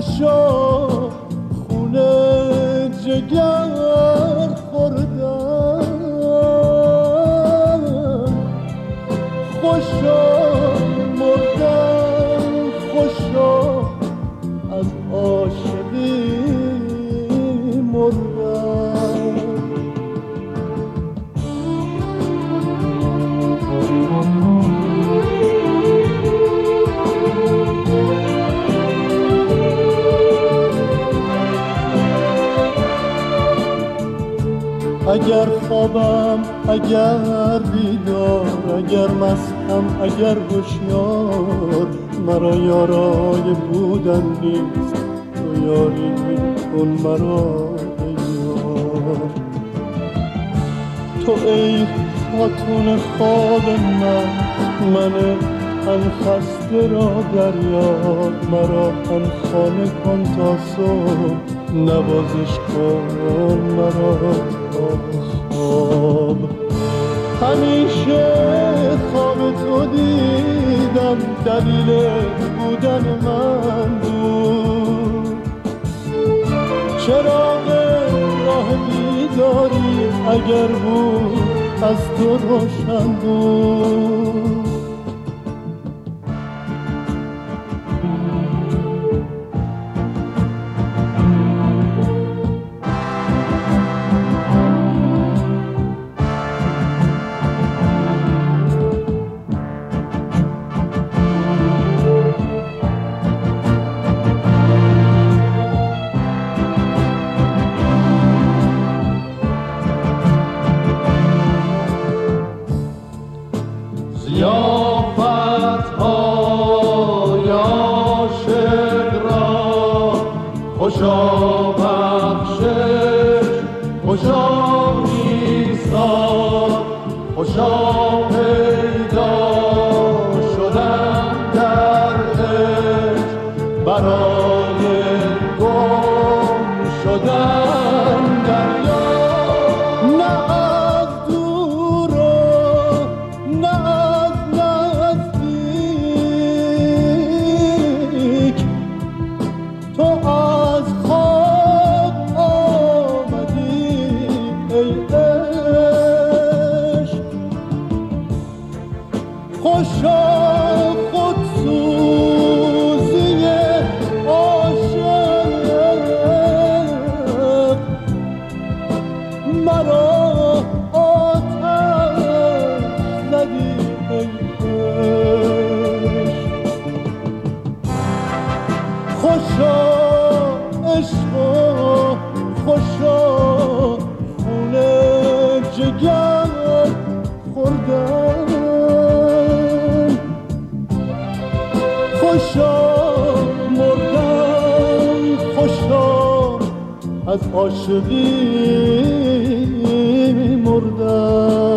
پاشو خونه جگر خوردم. خوشو اگر خوابم اگر بیدار اگر مستم اگر هوشیار مرا یارای بودن نیست. تو یاری کن مرا یار تو ای خاتون خواب من من ان خسته را دریاب مرا ان خانه کن تا صبح. نوازش کن مرا خواب همیشه خواب تو دیدم دلیل بودن من بود. چراغ راه بیداری اگر بود از تو روشن بود. خوشا بخشش خوشا نیستان خوشا ای عشق خوشا خود سوزی عاشق. مرا آتش ندید ای از عاشقی میمردم.